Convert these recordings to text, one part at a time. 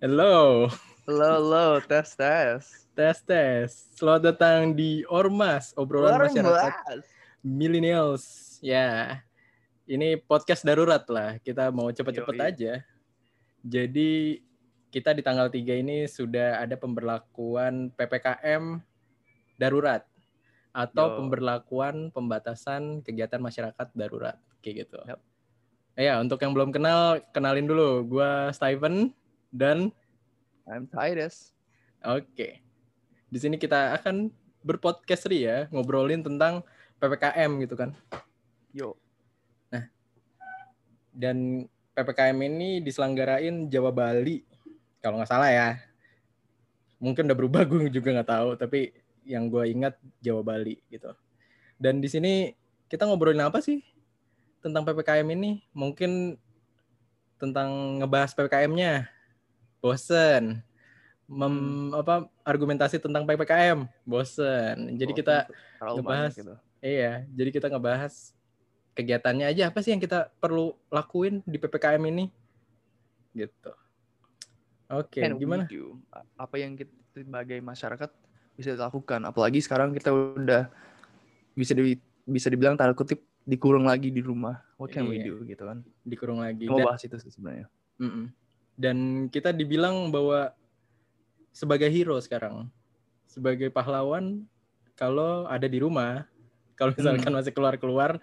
Halo, Halo, halo, tes, tes. tes tes. Selamat datang di Ormas, obrolan Orang masyarakat millennials. Ya, ini podcast darurat lah. Kita mau cepet-cepet aja. Jadi kita di tanggal 3 ini sudah ada pemberlakuan PPKM darurat atau Yo. pemberlakuan pembatasan kegiatan masyarakat darurat kayak gitu. Yap. Ya, untuk yang belum kenal, kenalin dulu. Gua Steven dan I'm Titus. Oke. Di sini kita akan berpodcast ri ya, ngobrolin tentang PPKM gitu kan. Yo. Dan PPKM ini diselenggarain Jawa Bali kalau nggak salah ya. Mungkin udah berubah gue juga nggak tahu, tapi yang gue ingat Jawa Bali gitu. Dan di sini kita ngobrolin apa sih tentang PPKM ini? Mungkin tentang ngebahas PPKM-nya. Bosen. Mem, apa argumentasi tentang PPKM. Bosen. Jadi kita terlalu ngebahas. gitu. Iya, jadi kita ngebahas kegiatannya aja apa sih yang kita perlu lakuin di PPKM ini? Gitu. Oke, we gimana? do? Apa yang kita sebagai masyarakat bisa dilakukan? Apalagi sekarang kita udah bisa di, bisa dibilang tanda kutip dikurung lagi di rumah. What can we Iya. do gitu kan? Dikurung lagi. Mau Dan, bahas itu sih sebenarnya. Mm-mm. Dan kita dibilang bahwa sebagai hero sekarang, sebagai pahlawan kalau ada di rumah, kalau misalkan masih keluar-keluar,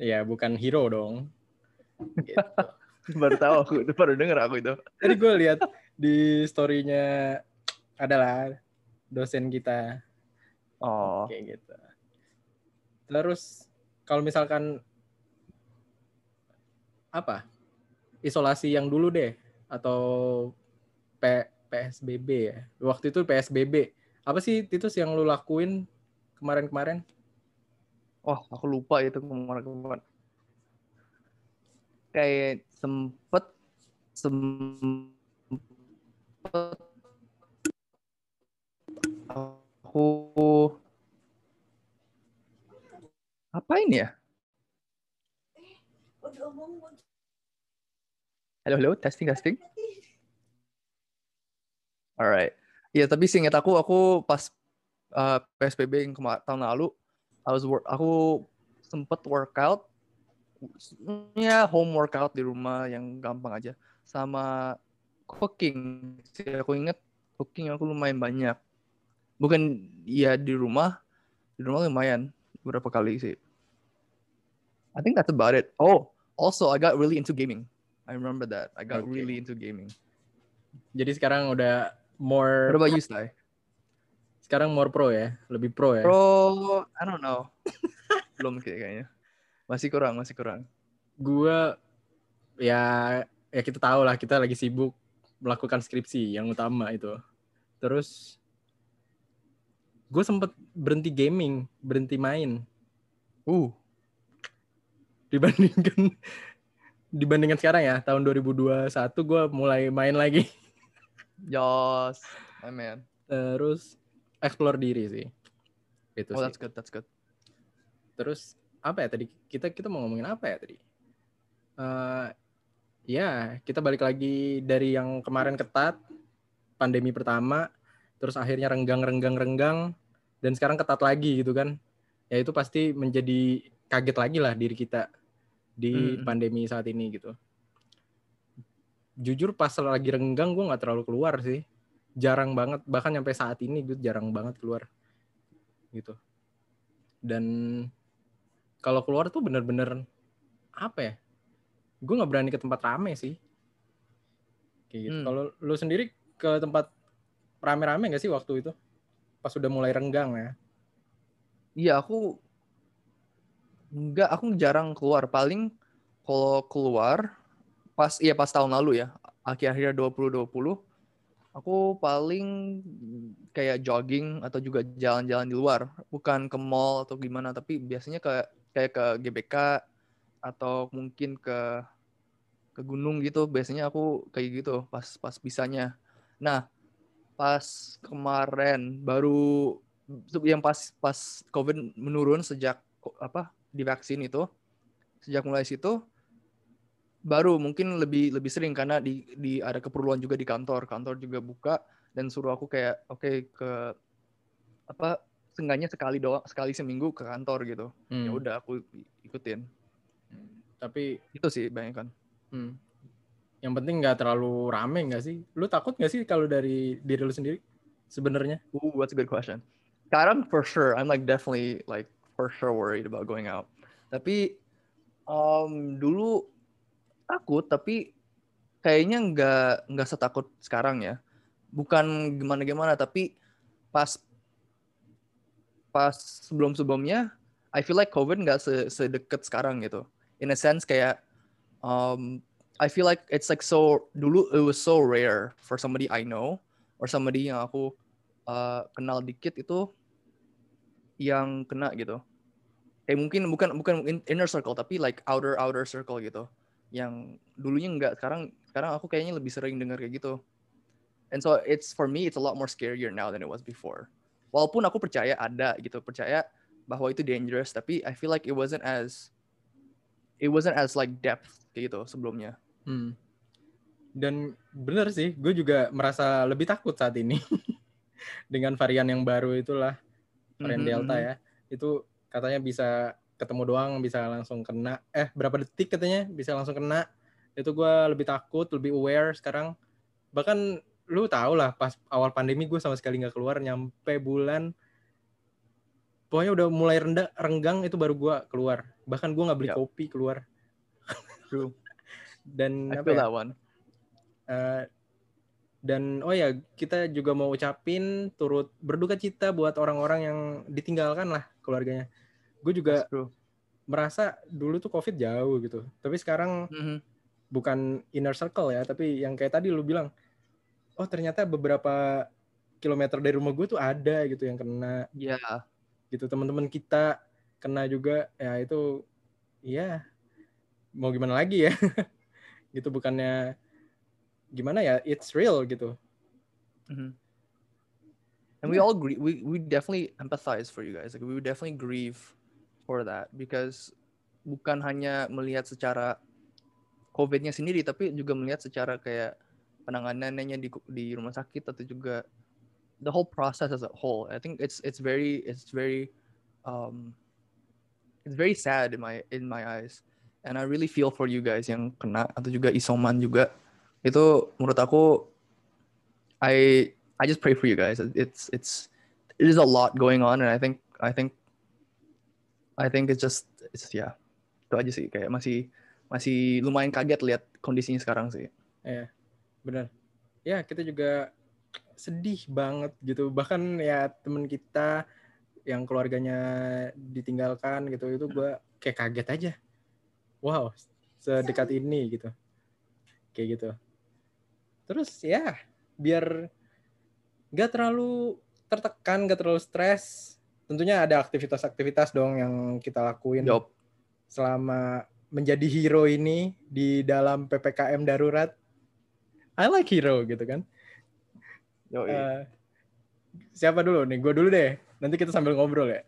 ya bukan hero dong. Gitu. baru tahu aku, baru denger aku itu. Tadi gue lihat di story-nya adalah dosen kita Oh, kayak gitu. Terus kalau misalkan apa? Isolasi yang dulu deh atau P, PSBB ya. Waktu itu PSBB. Apa sih Titus yang lu lakuin kemarin-kemarin? wah aku lupa itu kemarin-kemarin. Kayak sempet sempet aku apa ini ya? Halo, halo, testing, testing. Alright. Iya, tapi seingat aku, aku pas uh, PSBB yang kema- tahun lalu, I was work, aku sempet workout, ya home workout di rumah yang gampang aja, sama cooking. Sih, aku inget cooking aku lumayan banyak. Bukan ya di rumah, di rumah lumayan beberapa kali sih. I think that's about it. Oh, also I got really into gaming. I remember that. I got Okay. really into gaming. Jadi sekarang udah more What about you, Sly? sekarang more pro ya, lebih pro ya. Bro, I don't know. Belum kayak- kayaknya. Masih kurang, masih kurang. Gua ya ya kita tahu lah kita lagi sibuk melakukan skripsi yang utama itu. Terus gue sempet berhenti gaming, berhenti main Uh, dibandingkan dibandingkan sekarang ya tahun 2021 gue mulai main lagi. Yos, man. terus explore diri sih. Itu Oh, sih. that's good, that's good. terus apa ya tadi? Kita kita mau ngomongin apa ya tadi? Eh ya kita balik lagi dari yang kemarin ketat pandemi pertama terus akhirnya renggang renggang renggang dan sekarang ketat lagi gitu kan. Ya itu pasti menjadi kaget lagi lah diri kita di Mm. pandemi saat ini gitu. Jujur pas lagi renggang gue nggak terlalu keluar sih. Jarang banget bahkan sampai saat ini gue jarang banget keluar gitu. Dan kalau keluar tuh bener-bener apa ya? Gue nggak berani ke tempat rame sih. Kayak gitu. Hmm. kalau lu sendiri ke tempat rame-rame nggak sih waktu itu? Pas udah mulai renggang ya? Iya, aku enggak, aku jarang keluar. Paling kalau keluar pas iya pas tahun lalu ya, akhir-akhir 2020, aku paling kayak jogging atau juga jalan-jalan di luar, bukan ke mall atau gimana, tapi biasanya ke kayak ke GBK atau mungkin ke ke gunung gitu. Biasanya aku kayak gitu pas pas bisanya. Nah, pas kemarin baru yang pas pas COVID menurun sejak apa divaksin itu sejak mulai situ baru mungkin lebih lebih sering karena di di ada keperluan juga di kantor kantor juga buka dan suruh aku kayak oke okay, ke apa seenggaknya sekali doang sekali seminggu ke kantor gitu ya Hmm. udah aku ikutin Tapi itu sih banyak kan hmm, yang penting nggak terlalu rame nggak sih? Lu takut nggak sih kalau dari diri lu sendiri sebenarnya? Ooh, that's a good question. Sekarang for sure, I'm like definitely like for sure worried about going out. Tapi um, dulu takut, tapi kayaknya nggak nggak setakut sekarang ya. Bukan gimana-gimana, tapi pas pas sebelum-sebelumnya, I feel like COVID nggak se sedekat sekarang gitu. In a sense kayak um, I feel like it's like so dulu it was so rare for somebody I know or somebody yang aku uh, kenal dikit itu yang kena gitu. Kayak mungkin bukan bukan in- inner circle tapi like outer outer circle gitu. Yang dulunya enggak, sekarang sekarang aku kayaknya lebih sering dengar kayak gitu. And so it's for me it's a lot more scarier now than it was before. Walaupun aku percaya ada gitu, percaya bahwa itu dangerous, tapi I feel like it wasn't as it wasn't as like depth kayak gitu sebelumnya. Hmm. Dan bener sih, gue juga merasa lebih takut saat ini dengan varian yang baru itulah varian Mhm, Delta mhm. ya. Itu katanya bisa ketemu doang, bisa langsung kena. Eh berapa detik katanya bisa langsung kena. Itu gue lebih takut, lebih aware sekarang. Bahkan lu tau lah pas awal pandemi gue sama sekali nggak keluar nyampe bulan pokoknya udah mulai rendah renggang itu baru gue keluar bahkan gue nggak beli Yap. kopi keluar True. dan I apa ya, that one. Eh, dan oh ya kita juga mau ucapin turut berduka cita buat orang-orang yang ditinggalkan lah keluarganya. Gue juga merasa dulu tuh covid jauh gitu, tapi sekarang Mhm. bukan inner circle ya, tapi yang kayak tadi lu bilang, oh ternyata beberapa kilometer dari rumah gue tuh ada gitu yang kena Yeah. gitu teman-teman kita kena juga ya itu ya mau gimana lagi ya gitu bukannya gimana ya it's real gitu Mhm. And we all agree. We we definitely empathize for you guys. Like we would definitely grieve for that because bukan hanya melihat secara COVID-nya sendiri, tapi juga melihat secara kayak penanganannya di di rumah sakit atau juga the whole process as a whole. I think it's it's very it's very um it's very sad in my in my eyes. And I really feel for you guys yang kena atau juga isoman juga. Itu menurut aku I I just pray for you guys. It's it's it is a lot going on, and I think I think I think it's just it's yeah. Itu aja sih kayak masih masih lumayan kaget lihat kondisinya sekarang sih. ya benar. Ya kita juga sedih banget gitu. Bahkan ya temen kita yang keluarganya ditinggalkan gitu itu gue kayak kaget aja. Wow sedekat ini gitu. Kayak gitu. Terus ya biar gak terlalu tertekan gak terlalu stres tentunya ada aktivitas-aktivitas dong yang kita lakuin Yup. selama menjadi hero ini di dalam ppkm darurat I like hero gitu kan. Eh, siapa dulu nih? Gue dulu deh. Nanti kita sambil ngobrol ya.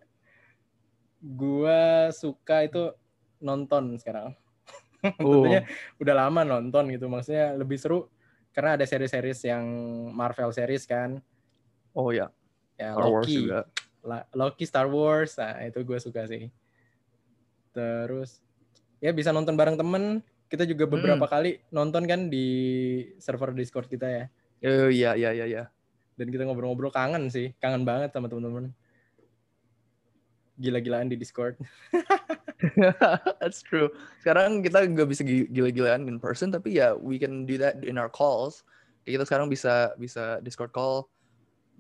Gue suka itu nonton sekarang. Oh. Tentunya udah lama nonton gitu. Maksudnya lebih seru karena ada series-series yang Marvel series kan. oh ya, Ya Star Wars Loki, juga. Loki Star Wars. Nah, itu gue suka sih. Terus ya bisa nonton bareng temen. Kita juga Hmm. beberapa kali nonton kan di server Discord kita ya. Oh iya iya iya iya. dan kita ngobrol-ngobrol kangen sih kangen banget sama teman-teman gila-gilaan di Discord That's true. Sekarang kita nggak bisa gi- gila-gilaan in person, tapi ya we can do that in our calls. Kita sekarang bisa bisa Discord call,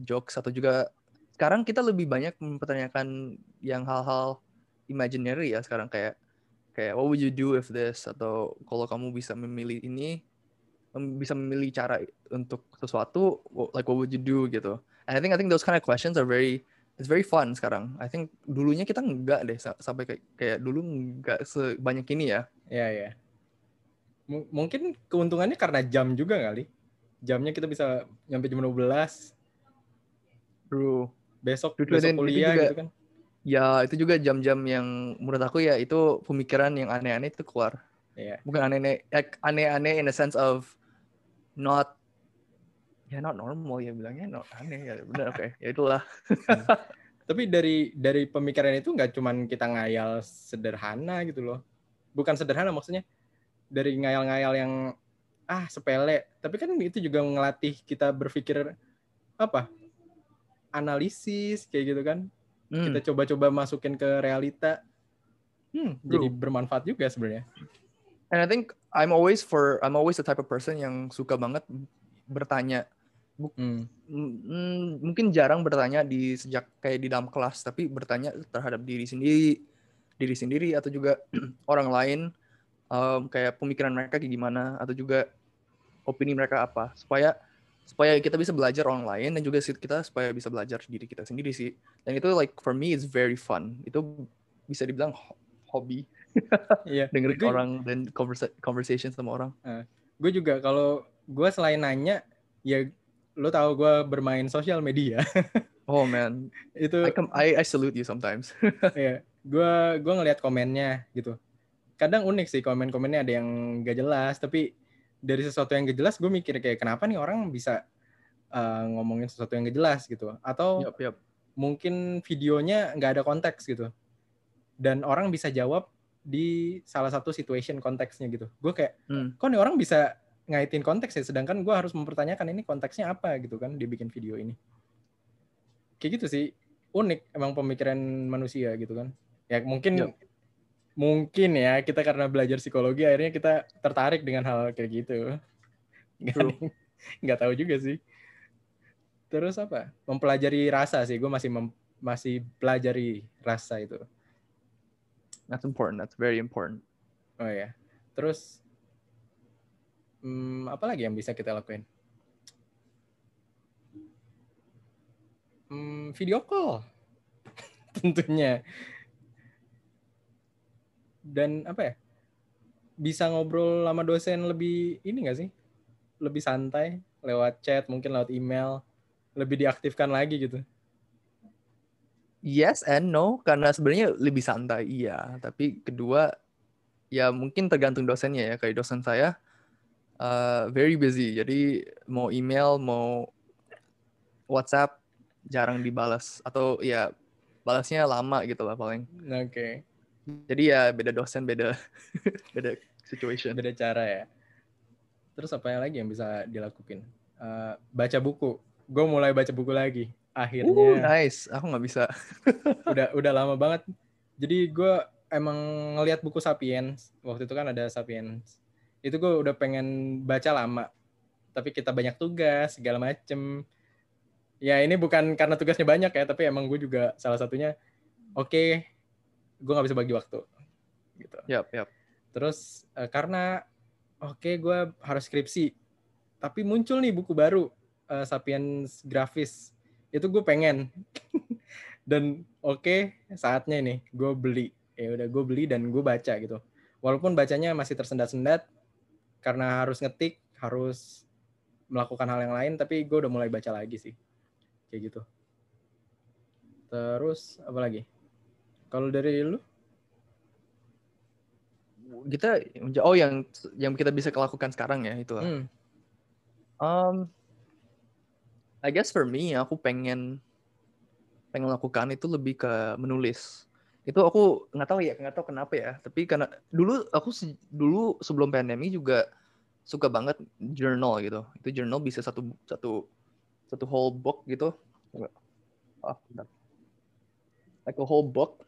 jokes atau juga sekarang kita lebih banyak mempertanyakan yang hal-hal imaginary ya sekarang kayak kayak what would you do if this atau kalau kamu bisa memilih ini bisa memilih cara untuk sesuatu like what would you do gitu. And I think I think those kind of questions are very it's very fun sekarang. I think dulunya kita enggak deh sa- sampai kayak kayak dulu enggak sebanyak ini ya. ya ya M- mungkin keuntungannya karena jam juga kali jamnya kita bisa nyampe jam 12 True. Besok true. besok kuliah juga- gitu kan Ya itu juga jam-jam yang menurut aku ya itu pemikiran yang aneh-aneh itu keluar. Iya. bukan aneh-aneh aneh-aneh in the sense of not ya not normal ya bilangnya not aneh ya benar oke ya itulah Tapi dari dari pemikiran itu nggak cuman kita ngayal sederhana gitu loh. Bukan sederhana maksudnya dari ngayal-ngayal yang ah sepele, tapi kan itu juga ngelatih kita berpikir apa? Analisis kayak gitu kan. Hmm, Kita coba-coba masukin ke realita hmm, jadi bermanfaat juga sebenarnya. and I think I'm always for I'm always the type of person yang suka banget bertanya Hmm. Mm, mungkin jarang bertanya di sejak kayak di dalam kelas tapi bertanya terhadap diri sendiri diri sendiri atau juga orang lain em, kayak pemikiran mereka kayak gimana atau juga opini mereka apa supaya supaya kita bisa belajar lain dan juga kita supaya bisa belajar diri kita sendiri sih. Dan itu like for me it's very fun. Itu bisa dibilang ho- hobi. Iya. dengerin Gue- orang dan conversa- conversation sama orang. Gue juga kalau gue selain nanya ya lo tahu gue bermain sosial media. Oh man. Itu I, come, I I salute you sometimes. Iya, gua gua ngelihat komennya gitu. Kadang unik sih komen-komennya ada yang gak jelas, tapi dari sesuatu yang gak jelas gue mikir kayak kenapa nih orang bisa uh, ngomongin sesuatu yang gak jelas gitu. Atau yup yup mungkin videonya nggak ada konteks gitu. Dan orang bisa jawab di salah satu situation konteksnya gitu. Gue kayak, Hmm. kok nih orang bisa ngaitin konteks ya, sedangkan gue harus mempertanyakan ini konteksnya apa gitu kan, dia bikin video ini. Kayak gitu sih, unik emang pemikiran manusia gitu kan. Ya mungkin Yap. Mungkin ya kita karena belajar psikologi akhirnya kita tertarik dengan hal kayak gitu. Nggak, nggak tahu juga sih. Terus apa? Mempelajari rasa sih, gue masih mem- masih pelajari rasa itu. That's important. That's very important. Oh ya. Terus hmm, apa lagi yang bisa kita lakuin? Hmm, video call. Tentunya. Dan apa ya? Bisa ngobrol sama dosen lebih ini nggak sih? Lebih santai lewat chat, mungkin lewat email, lebih diaktifkan lagi gitu. Yes and no, karena sebenarnya lebih santai, iya. Tapi kedua, ya mungkin tergantung dosennya ya. Kayak dosen saya, uh, very busy. Jadi mau email, mau WhatsApp, jarang dibalas. Atau ya balasnya lama gitu lah paling. Oke. Jadi ya beda dosen, beda beda situation. beda cara ya. Terus apa yang lagi yang bisa dilakukan? Eh, baca buku. Gue mulai baca buku lagi. Akhirnya Uh, nice. Aku nggak bisa. udah udah lama banget. Jadi gue emang ngelihat buku Sapiens. Waktu itu kan ada Sapiens. Itu gue udah pengen baca lama. Tapi kita banyak tugas segala macem. Ya ini bukan karena tugasnya banyak ya, tapi emang gue juga salah satunya. Oke, gue nggak bisa bagi waktu. Gitu. Yap, yap. Terus eh, karena oke gue harus skripsi, tapi muncul nih buku baru eh, Sapiens Grafis. Itu gue pengen. dan oke saatnya nih gue beli. Ya udah gue beli dan gue baca gitu. Walaupun bacanya masih tersendat-sendat karena harus ngetik, harus melakukan hal yang lain, tapi gue udah mulai baca lagi sih. Kayak gitu. Terus apa lagi? Kalau dari lu? Kita, oh yang yang kita bisa lakukan sekarang ya itu. Hmm. Um, I guess for me aku pengen pengen lakukan itu lebih ke menulis. Itu aku nggak tahu ya, nggak tahu kenapa ya. Tapi karena dulu aku se- dulu sebelum pandemi juga suka banget journal gitu. Itu journal bisa satu satu satu whole book gitu. Bentar. Like a whole book.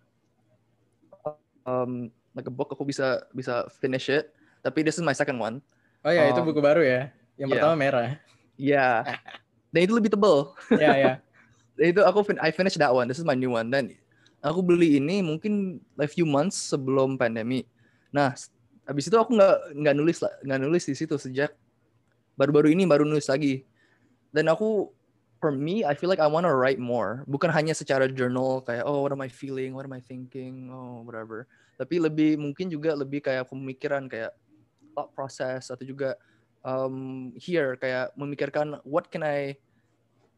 Um, like a book aku bisa bisa finish it. Tapi this is my second one. Oh ya, itu Um, buku baru ya. Yang iya. pertama merah. Ya. Dan itu lebih tebal. ya, ya. itu aku fin I finished that one. This is my new one. Dan aku beli ini mungkin a few months sebelum pandemi. Nah, habis itu aku nggak nggak nulis nggak nulis di situ sejak baru-baru ini baru nulis lagi. Dan aku for me I feel like I wanna write more. Bukan hanya secara journal kayak oh what am I feeling, what am I thinking, oh whatever. Tapi lebih mungkin juga lebih kayak pemikiran kayak thought process atau juga um, here kayak memikirkan what can I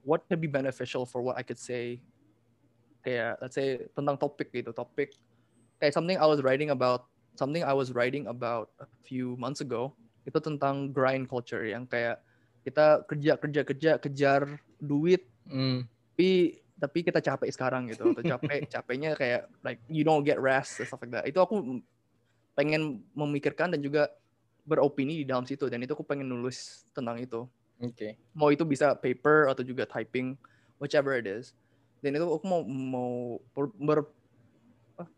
what can be beneficial for what I could say kayak let's say tentang topik gitu topik kayak something I was writing about something I was writing about a few months ago itu tentang grind culture yang kayak kita kerja kerja kerja kejar duit. Hmm. tapi tapi kita capek sekarang gitu. Atau capek capeknya kayak like you don't get rest and stuff like that. Itu aku pengen memikirkan dan juga beropini di dalam situ. Dan itu aku pengen nulis tentang itu. Oke. mau itu bisa paper atau juga typing whichever it is. Dan itu aku mau mau ber, ber-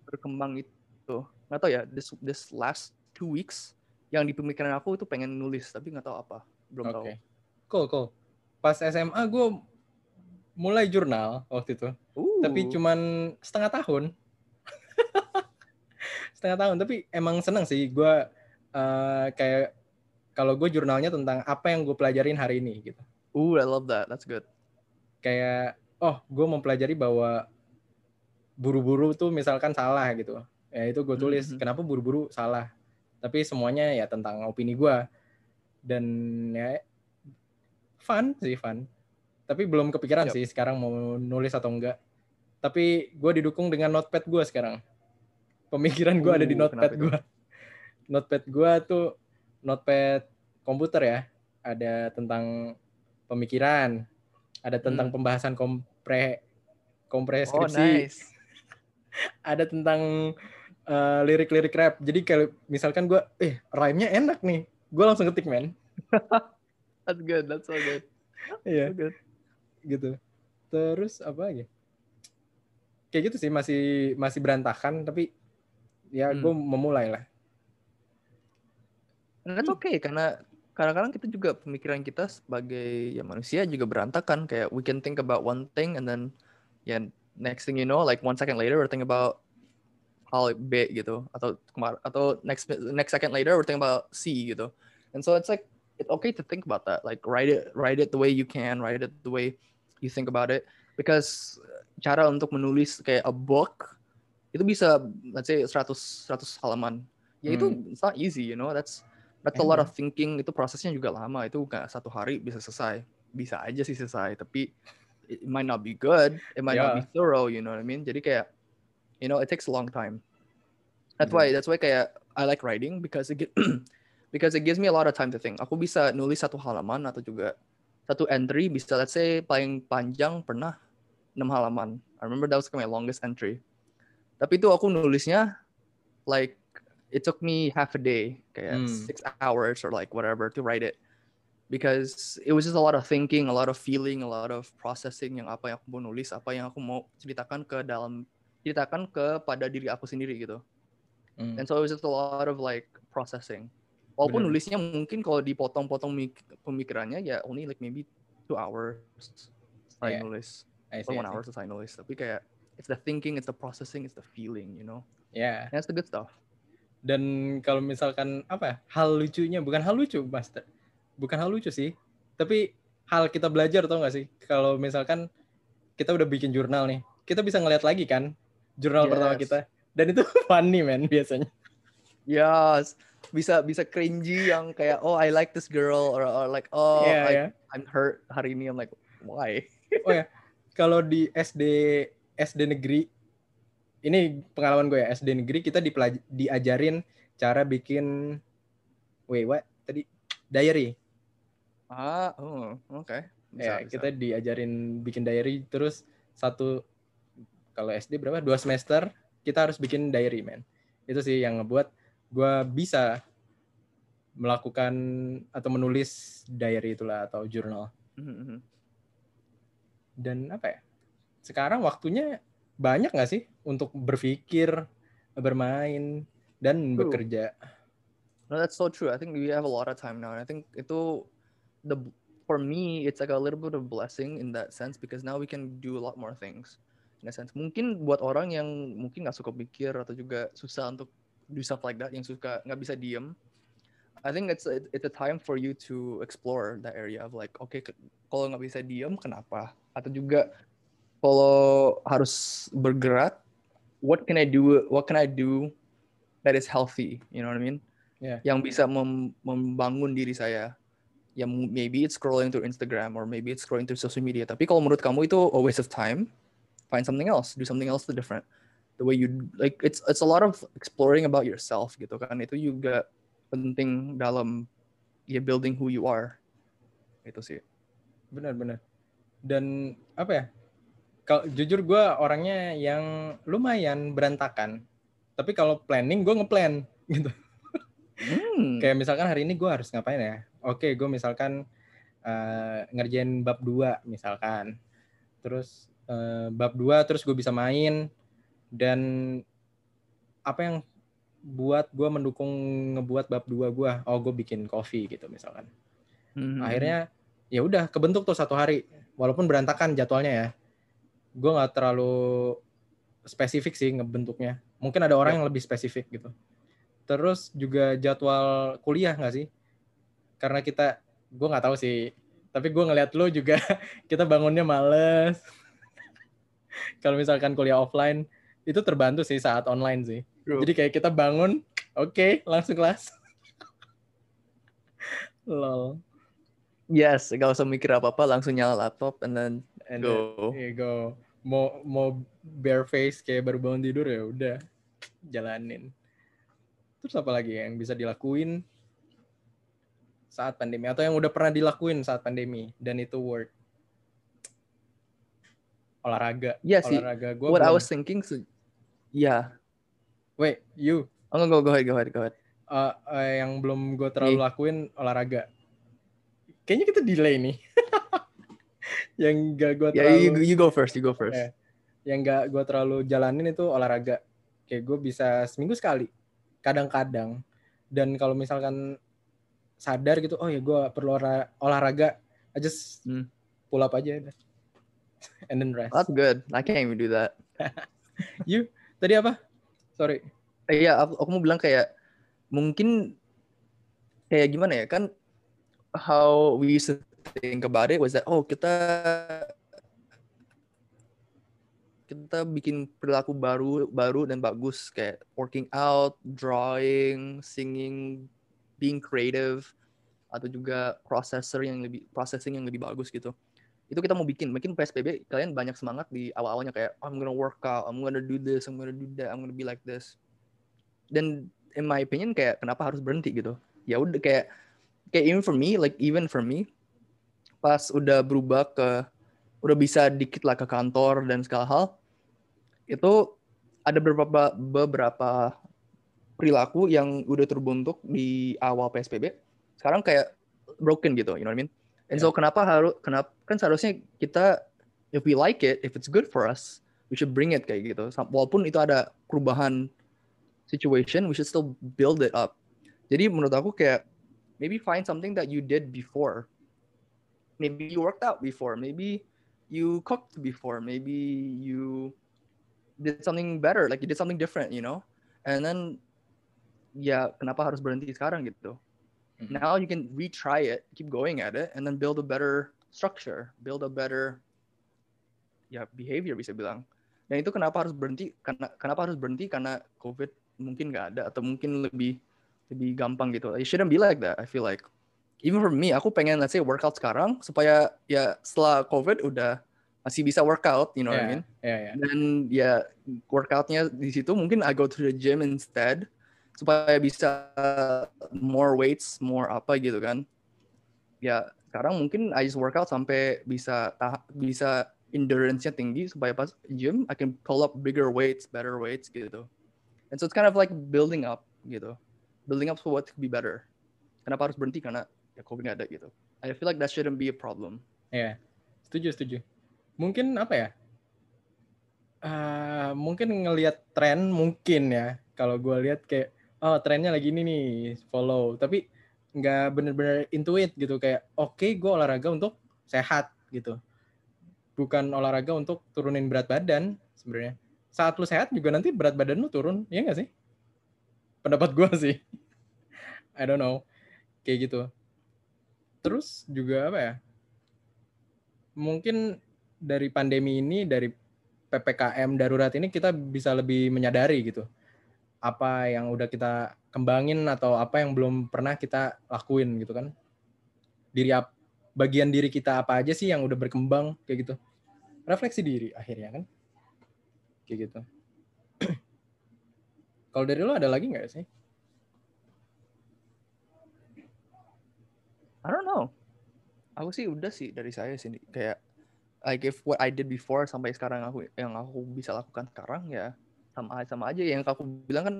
berkembang itu. Nggak tahu ya this this last two weeks yang di pemikiran aku itu pengen nulis tapi nggak tahu apa. Belum Oke. tahu Cool, cool. Pas SMA gue mulai jurnal waktu itu. Tapi Uh, cuman setengah tahun. setengah tahun. Tapi emang seneng sih. Gue eh, kayak kalau gue jurnalnya tentang apa yang gue pelajarin hari ini gitu. uh I love that that's good Kayak, oh gue mempelajari bahwa buru-buru tuh misalkan salah gitu. Ya itu gue tulis, Mhm. kenapa buru-buru salah. Tapi semuanya ya tentang opini gue. Dan ya fun sih, fun. Tapi belum kepikiran Yap. sih sekarang mau nulis atau enggak. Tapi gue didukung dengan notepad gue sekarang. Pemikiran gue ada di Uh, notepad gue. Notepad gue tuh notepad komputer ya. Ada tentang pemikiran, ada tentang Hmm. pembahasan kompre kompre oh nice ada tentang eh, lirik-lirik rap. Jadi kalau misalkan gue, eh rhyme-nya enak nih, gue langsung ketik men. that's good that's so good Iya. so good gitu. Terus apa lagi? Kayak gitu sih masih masih berantakan tapi ya Hmm. gue memulai lah. That's okay karena kadang-kadang kita juga pemikiran kita sebagai ya manusia juga berantakan kayak we can think about one thing and then ya next thing you know like one second later we're thinking about hal B gitu atau kemar atau next next second later we're thinking about C gitu. And so it's like it's okay to think about that like write it write it the way you can write it the way you think about it because cara untuk menulis kayak a book itu bisa let's say 100 100 halaman. Ya itu it's not easy, you know. That's that's a lot of thinking. Itu prosesnya juga lama. Itu nggak satu hari bisa selesai. Bisa aja sih selesai, tapi it might not be good. It might not be thorough, you know what I mean? Jadi kayak you know, it takes a long time. That's why that's why kayak I like writing because it gi- because it gives me a lot of time to think. Aku bisa nulis satu halaman atau juga satu entry bisa let's say paling panjang pernah 6 halaman. I remember that was my longest entry. Tapi itu aku nulisnya like it took me half a day, kayak Hmm. six hours or like whatever to write it. Because it was just a lot of thinking, a lot of feeling, a lot of processing yang apa yang aku mau nulis, apa yang aku mau ceritakan ke dalam ceritakan kepada diri aku sendiri gitu. Hmm. And so it was just a lot of like processing. Walaupun Bener. nulisnya mungkin kalau dipotong-potong mik- pemikirannya ya only like maybe two hours selesai Yeah. nulis. I Or see, I one see. hour selesai nulis. Tapi kayak it's the thinking, it's the processing, it's the feeling, you know. Ya. And that's the good stuff. Dan kalau misalkan apa ya, hal lucunya bukan hal lucu, Master. Bukan hal lucu sih, tapi hal kita belajar tau gak sih? Kalau misalkan kita udah bikin jurnal nih, kita bisa ngeliat lagi kan jurnal pertama Yes. kita. Dan itu funny man biasanya. Yes. Bisa bisa cringy yang kayak oh I like this girl or, or like oh Iya, I, ya. I'm hurt hari ini I'm like why? Oh ya, kalau di SD SD negeri ini pengalaman gue ya SD negeri kita dipelaj- diajarin cara bikin wait what tadi diary Ah, oh, oke. Bisa, ya bisa. kita diajarin bikin diary terus satu kalau SD berapa dua semester kita harus bikin diary man itu sih yang ngebuat gue bisa melakukan atau menulis diary itulah atau jurnal Mhm, mhm. dan apa ya sekarang waktunya banyak nggak sih untuk berpikir bermain dan True. bekerja No, that's so true. I think we have a lot of time now. And I think itu the for me it's like a little bit of blessing in that sense because now we can do a lot more things. In a sense, mungkin buat orang yang mungkin nggak suka pikir atau juga susah untuk do stuff like that, yang suka nggak bisa diem. I think it's a, it's a time for you to explore that area of like, okay, kalau nggak bisa diem, kenapa? Atau juga kalau harus bergerak, what can I do? What can I do that is healthy? You know what I mean? yang bisa mem- membangun diri saya. Ya maybe it's scrolling through Instagram or maybe it's scrolling through social media. Tapi kalau menurut kamu itu a waste of time, find something else, do something else different. The way you like it's it's a lot of exploring about yourself gitu kan. Itu juga penting dalam ya building who you are. Itu sih. Benar-benar dan apa ya? Kalau jujur gue orangnya yang lumayan berantakan. Tapi kalau planning gue ngeplan gitu. Hmm. kayak misalkan hari ini gue harus ngapain ya? Oke gue misalkan uh, ngerjain bab 2 misalkan. Terus uh, bab 2 terus gue bisa main dan apa yang buat gue mendukung ngebuat bab 2 gue oh gue bikin kopi gitu misalkan hmm. akhirnya ya udah kebentuk tuh satu hari walaupun berantakan jadwalnya ya gue nggak terlalu spesifik sih ngebentuknya. Mungkin ada orang ya. yang lebih spesifik gitu. Terus juga jadwal kuliah nggak sih? Karena kita, gue nggak tahu sih. Tapi gue ngeliat lo juga kita bangunnya males. Kalau misalkan kuliah offline itu terbantu sih saat online sih. Bro. Jadi kayak kita bangun, oke, okay, langsung kelas. Lol. Yes, gak usah mikir apa-apa, langsung nyala laptop and then and go. Then, yeah, go. Mau mau bare face kayak baru bangun tidur ya udah jalanin. Terus apa lagi yang bisa dilakuin saat pandemi atau yang udah pernah dilakuin saat pandemi dan itu work? Olahraga. Iya sih. Olahraga gua What belum. I was thinking. Yeah. Wait, you. Oh, go, go ahead, go ahead, go ahead. Uh, uh, yang belum gue terlalu lakuin olahraga. Kayaknya kita delay nih. yang gak gue terlalu yeah, you, you go first you go first yeah. yang gak gue terlalu jalanin itu olahraga kayak gue bisa seminggu sekali kadang-kadang dan kalau misalkan sadar gitu oh ya gue perlu olahraga I just hmm. pull up aja and then rest that's good I can't even do that you tadi apa sorry iya aku, aku mau bilang kayak mungkin kayak gimana ya kan how we used to think about it was that oh kita kita bikin perilaku baru baru dan bagus kayak working out, drawing, singing, being creative atau juga processor yang lebih processing yang lebih bagus gitu. Itu kita mau bikin. Mungkin PSBB kalian banyak semangat di awal-awalnya kayak oh, I'm gonna work out, I'm gonna do this, I'm gonna do that, I'm gonna be like this. Dan in my opinion kayak kenapa harus berhenti gitu? Ya udah kayak kayak even for me, like even for me, pas udah berubah ke udah bisa dikit lah ke kantor dan segala hal itu ada beberapa beberapa perilaku yang udah terbentuk di awal PSBB sekarang kayak broken gitu you know what I mean and yeah. so kenapa harus kenapa kan seharusnya kita if we like it if it's good for us we should bring it kayak gitu. Walaupun itu ada perubahan situation we should still build it up. Jadi menurut aku kayak maybe find something that you did before. Maybe you worked out before. Maybe you cooked before. Maybe you did something better. Like you did something different you know? And then ya kenapa harus berhenti sekarang gitu mm-hmm. now you can retry it keep going at it and then build a better structure build a better ya behavior bisa bilang dan itu kenapa harus berhenti karena kenapa harus berhenti karena covid mungkin nggak ada atau mungkin lebih lebih gampang gitu it shouldn't be like that I feel like even for me, aku pengen let's say workout sekarang supaya ya setelah COVID udah masih bisa workout, you know yeah, what I mean? Yeah, yeah. Dan ya workoutnya di situ mungkin I go to the gym instead supaya bisa more weights, more apa gitu kan? Ya sekarang mungkin I just workout sampai bisa tah bisa endurance-nya tinggi supaya pas gym I can pull up bigger weights, better weights gitu. And so it's kind of like building up gitu, building up for what to be better. Kenapa harus berhenti karena ya COVID nggak ada gitu. I feel like that shouldn't be a problem. Ya, yeah. setuju setuju. Mungkin apa ya? Uh, mungkin ngelihat tren mungkin ya. Kalau gue lihat kayak oh trennya lagi ini nih follow, tapi nggak bener-bener intuit gitu kayak oke okay, gue olahraga untuk sehat gitu. Bukan olahraga untuk turunin berat badan sebenarnya. Saat lu sehat juga nanti berat badan lu turun, ya nggak sih? Pendapat gue sih. I don't know. Kayak gitu terus juga apa ya mungkin dari pandemi ini dari ppkm darurat ini kita bisa lebih menyadari gitu apa yang udah kita kembangin atau apa yang belum pernah kita lakuin gitu kan? Diri bagian diri kita apa aja sih yang udah berkembang kayak gitu? Refleksi diri akhirnya kan? Kayak gitu. Kalau dari lo ada lagi nggak sih? I don't know. Aku sih udah sih dari saya sih kayak like if what I did before sampai sekarang aku yang aku bisa lakukan sekarang ya sama sama aja yang aku bilang kan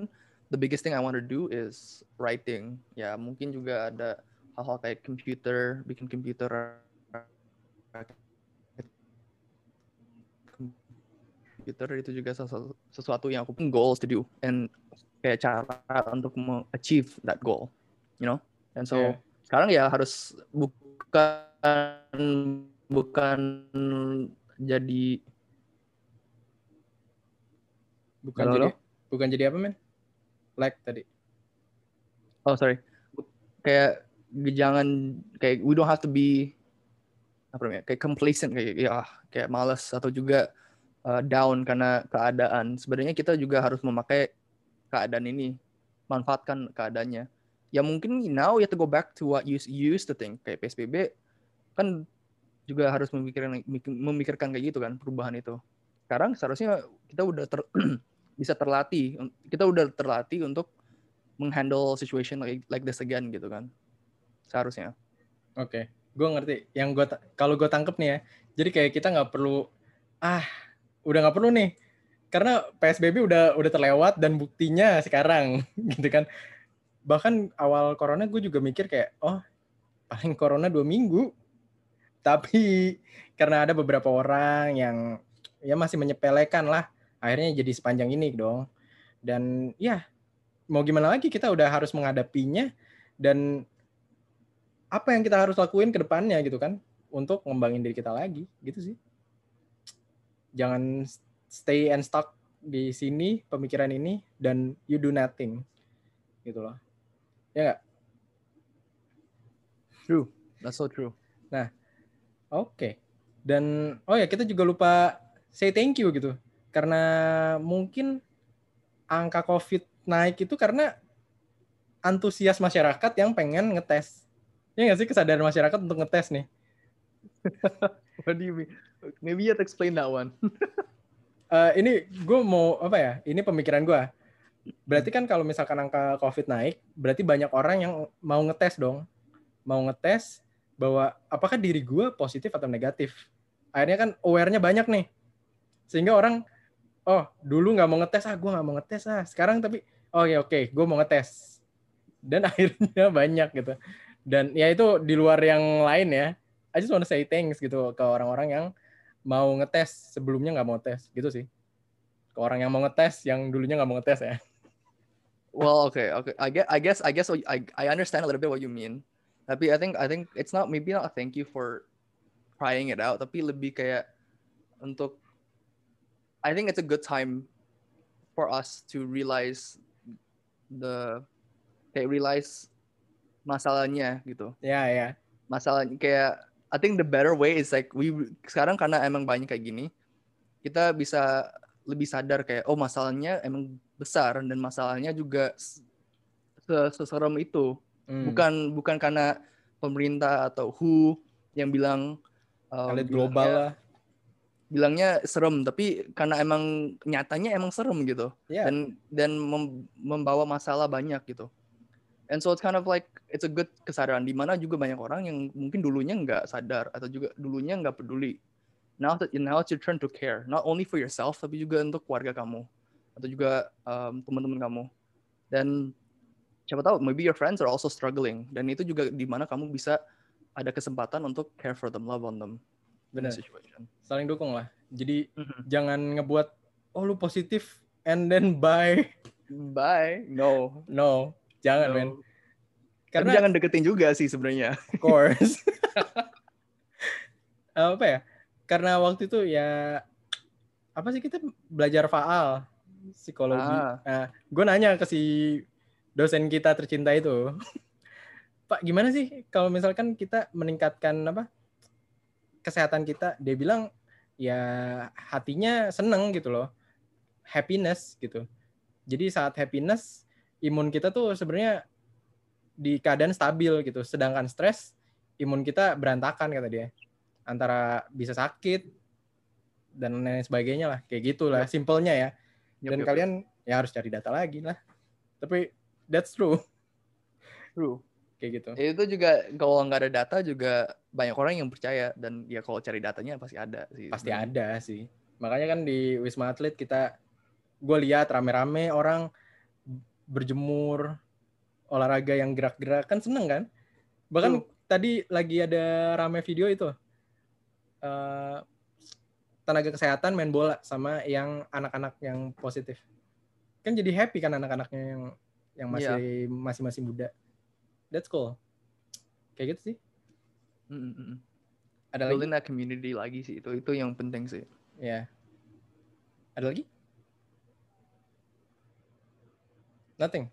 the biggest thing I want to do is writing. Ya mungkin juga ada hal-hal kayak computer, bikin computer computer itu juga sesuatu yang aku punya goals to do and kayak cara untuk achieve that goal, you know. And so yeah. sekarang ya harus bukan bukan jadi bukan Halo? jadi bukan jadi apa men? Like tadi. Oh sorry. Kayak jangan kayak we don't have to be apa namanya kayak complacent kayak ya kayak malas atau juga uh, down karena keadaan. Sebenarnya kita juga harus memakai keadaan ini, manfaatkan keadaannya. Ya mungkin now you have to go back to what you used to think. Kayak PSBB kan juga harus memikirkan memikirkan kayak gitu kan perubahan itu. Sekarang seharusnya kita udah ter, bisa terlatih, kita udah terlatih untuk menghandle situation like, like this again gitu kan. Seharusnya. Oke. Okay gue ngerti yang gue kalau gue tangkep nih ya jadi kayak kita nggak perlu ah udah nggak perlu nih karena psbb udah udah terlewat dan buktinya sekarang gitu kan bahkan awal corona gue juga mikir kayak oh paling corona dua minggu tapi karena ada beberapa orang yang ya masih menyepelekan lah akhirnya jadi sepanjang ini dong. Dan ya mau gimana lagi kita udah harus menghadapinya dan apa yang kita harus lakuin ke depannya gitu kan untuk ngembangin diri kita lagi gitu sih. Jangan stay and stuck di sini pemikiran ini dan you do nothing gitu loh. Ya gak? true. That's so true. Nah oke. Okay. dan oh ya kita juga lupa say thank you gitu karena mungkin angka covid naik itu karena antusias masyarakat yang pengen ngetes Ya nggak sih kesadaran masyarakat untuk ngetes nih? What do you mean? Maybe you explain that one. uh, ini gue mau apa ya? Ini pemikiran gue. Berarti kan kalau misalkan angka COVID naik, berarti banyak orang yang mau ngetes dong. Mau ngetes bahwa apakah diri gue positif atau negatif. Akhirnya kan aware-nya banyak nih. Sehingga orang, oh dulu nggak mau ngetes, ah gue nggak mau ngetes ah. Sekarang tapi, oke okay, oke, okay, gue mau ngetes. Dan akhirnya banyak gitu. Dan ya itu di luar yang lain ya. I just want to say thanks gitu ke orang-orang yang mau ngetes sebelumnya nggak mau tes. Gitu sih. Ke orang yang mau ngetes yang dulunya nggak mau ngetes ya. Well okay okay. I guess I guess I guess I I understand a little bit what you mean. Tapi I think I think it's not maybe not a thank you for trying it out. Tapi lebih kayak untuk I think it's a good time for us to realize the kayak realize masalahnya gitu. Ya, yeah, ya. Yeah. Masalah kayak I think the better way is like we sekarang karena emang banyak kayak gini, kita bisa lebih sadar kayak oh masalahnya emang besar dan masalahnya juga seserem itu. Hmm. Bukan bukan karena pemerintah atau WHO yang bilang um, global lah. Bilangnya serem, tapi karena emang nyatanya emang serem gitu. Yeah. Dan dan mem membawa masalah banyak gitu. And so it's kind of like it's a good kesadaran di mana juga banyak orang yang mungkin dulunya nggak sadar atau juga dulunya nggak peduli. Now that now it's your turn to care, not only for yourself tapi juga untuk keluarga kamu atau juga um, teman-teman kamu. Dan siapa tahu maybe your friends are also struggling dan itu juga di mana kamu bisa ada kesempatan untuk care for them, love on them. Benar. Saling dukung lah. Jadi mm-hmm. jangan ngebuat oh lu positif and then bye. Bye. No. No Jangan, no. men. Karena Tapi jangan deketin juga sih sebenarnya. Of course. apa ya? Karena waktu itu ya apa sih kita belajar faal psikologi. Ah. Nah, gue nanya ke si dosen kita tercinta itu, Pak gimana sih kalau misalkan kita meningkatkan apa kesehatan kita? Dia bilang ya hatinya seneng gitu loh, happiness gitu. Jadi saat happiness imun kita tuh sebenarnya di keadaan stabil gitu. Sedangkan stres imun kita berantakan kata dia. Antara bisa sakit dan lain sebagainya lah. Kayak gitulah simpelnya ya. Dan yep, kalian ya harus cari data lagi lah. Tapi that's true. True. Kayak gitu. Itu juga kalau nggak ada data juga banyak orang yang percaya dan ya kalau cari datanya pasti ada sih. Pasti ada sih. Makanya kan di Wisma Atlet kita gue lihat rame-rame orang berjemur olahraga yang gerak-gerak kan seneng kan bahkan Tuh. tadi lagi ada rame video itu eh, tenaga kesehatan main bola sama yang anak-anak yang positif kan jadi happy kan anak-anaknya yang yang Iya. masih masih masih muda that's cool kayak gitu sih Mm, ada lagi Building that community lagi sih itu itu yang penting sih. ya ada lagi nothing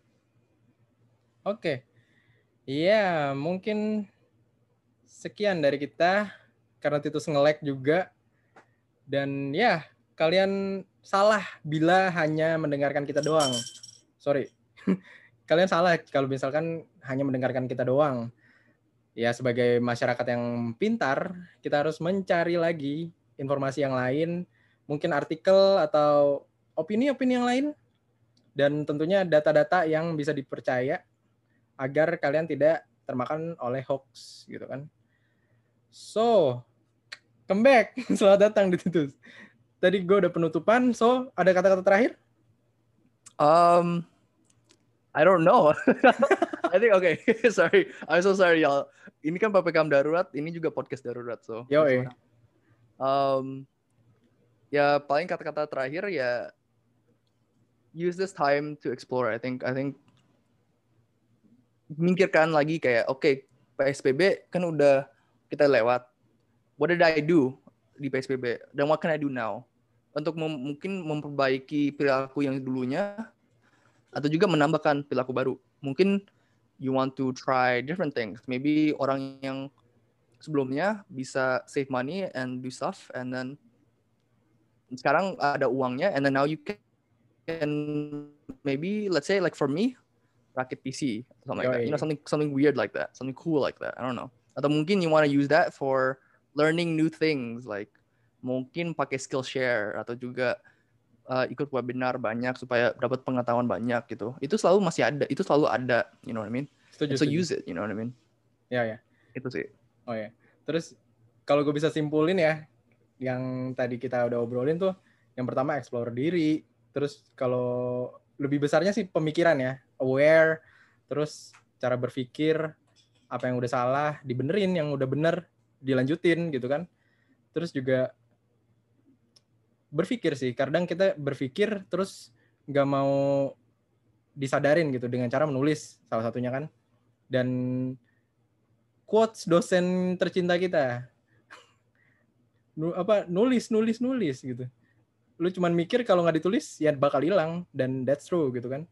oke Iya, mungkin sekian dari kita karena Titus nge-lag juga. Dan ya, kalian salah bila hanya mendengarkan kita doang. Sorry. kalian salah kalau misalkan hanya mendengarkan kita doang. Ya, sebagai masyarakat yang pintar, kita harus mencari lagi informasi yang lain, mungkin artikel atau opini-opini yang lain dan tentunya data-data yang bisa dipercaya agar kalian tidak termakan oleh hoax gitu kan. So, come back. Selamat datang di Titus. Tadi gue udah penutupan, so ada kata-kata terakhir? Um, I don't know. I think okay. sorry, I'm so sorry y'all. Ini kan ppkm darurat, ini juga podcast darurat so. Yoi. Um, ya paling kata-kata terakhir ya use this time to explore. I think I think mikirkan lagi kayak oke PSBB kan udah kita lewat. What did I do di PSBB dan what can I do now? Untuk mem- mungkin memperbaiki perilaku yang dulunya atau juga menambahkan perilaku baru. Mungkin you want to try different things. Maybe orang yang sebelumnya bisa save money and do stuff and then sekarang ada uangnya and then now you can, maybe let's say like for me rakit PC something like that. You know something something weird like that, something cool like that. I don't know. Atau mungkin you want to use that for learning new things like mungkin pakai Skillshare atau juga uh, ikut webinar banyak supaya dapat pengetahuan banyak gitu. Itu selalu masih ada, itu selalu ada, you know what I mean? Setuju. so setuju. use it, you know what I mean? Ya ya. Itu sih. Oh ya. Terus kalau gue bisa simpulin ya, yang tadi kita udah obrolin tuh, yang pertama explore diri. Terus kalau lebih besarnya sih pemikiran ya, aware. Terus cara berpikir apa yang udah salah dibenerin, yang udah bener dilanjutin gitu kan. Terus juga berpikir sih. Kadang kita berpikir terus nggak mau disadarin gitu dengan cara menulis salah satunya kan. Dan quotes dosen tercinta kita. Apa nulis nulis nulis gitu. Lu cuman mikir kalau nggak ditulis ya bakal hilang dan that's true gitu kan.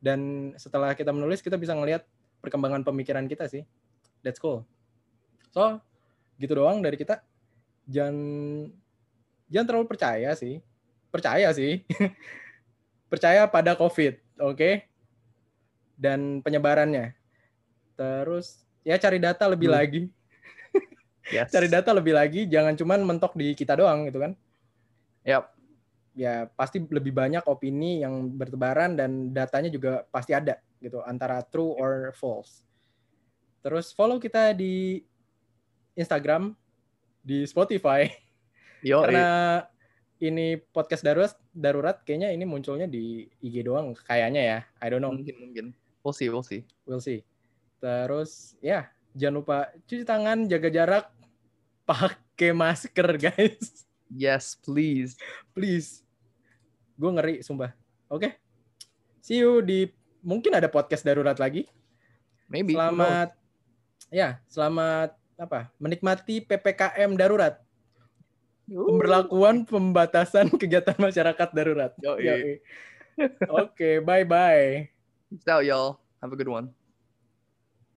Dan setelah kita menulis kita bisa ngelihat perkembangan pemikiran kita sih. That's cool. So, gitu doang dari kita. Jangan jangan terlalu percaya sih. Percaya sih. percaya pada COVID, oke? Dan penyebarannya. Terus ya cari data lebih Hmm. lagi Yes. cari data lebih lagi jangan cuman mentok di kita doang gitu kan Yep. ya pasti lebih banyak opini yang bertebaran dan datanya juga pasti ada gitu antara true or false terus follow kita di Instagram di Spotify Yo, karena ini podcast darurat darurat kayaknya ini munculnya di IG doang kayaknya ya. I don't know. Mungkin mungkin. We'll see, we'll see. we'll see. Terus ya jangan lupa cuci tangan jaga jarak pakai masker guys. Yes, please. please. Gue ngeri sumpah. Oke. See you di mungkin ada podcast darurat lagi. Maybe. selamat ya selamat apa? Menikmati ppkm darurat pemberlakuan pembatasan kegiatan masyarakat darurat oke bye bye Peace out, y'all. Have a good one.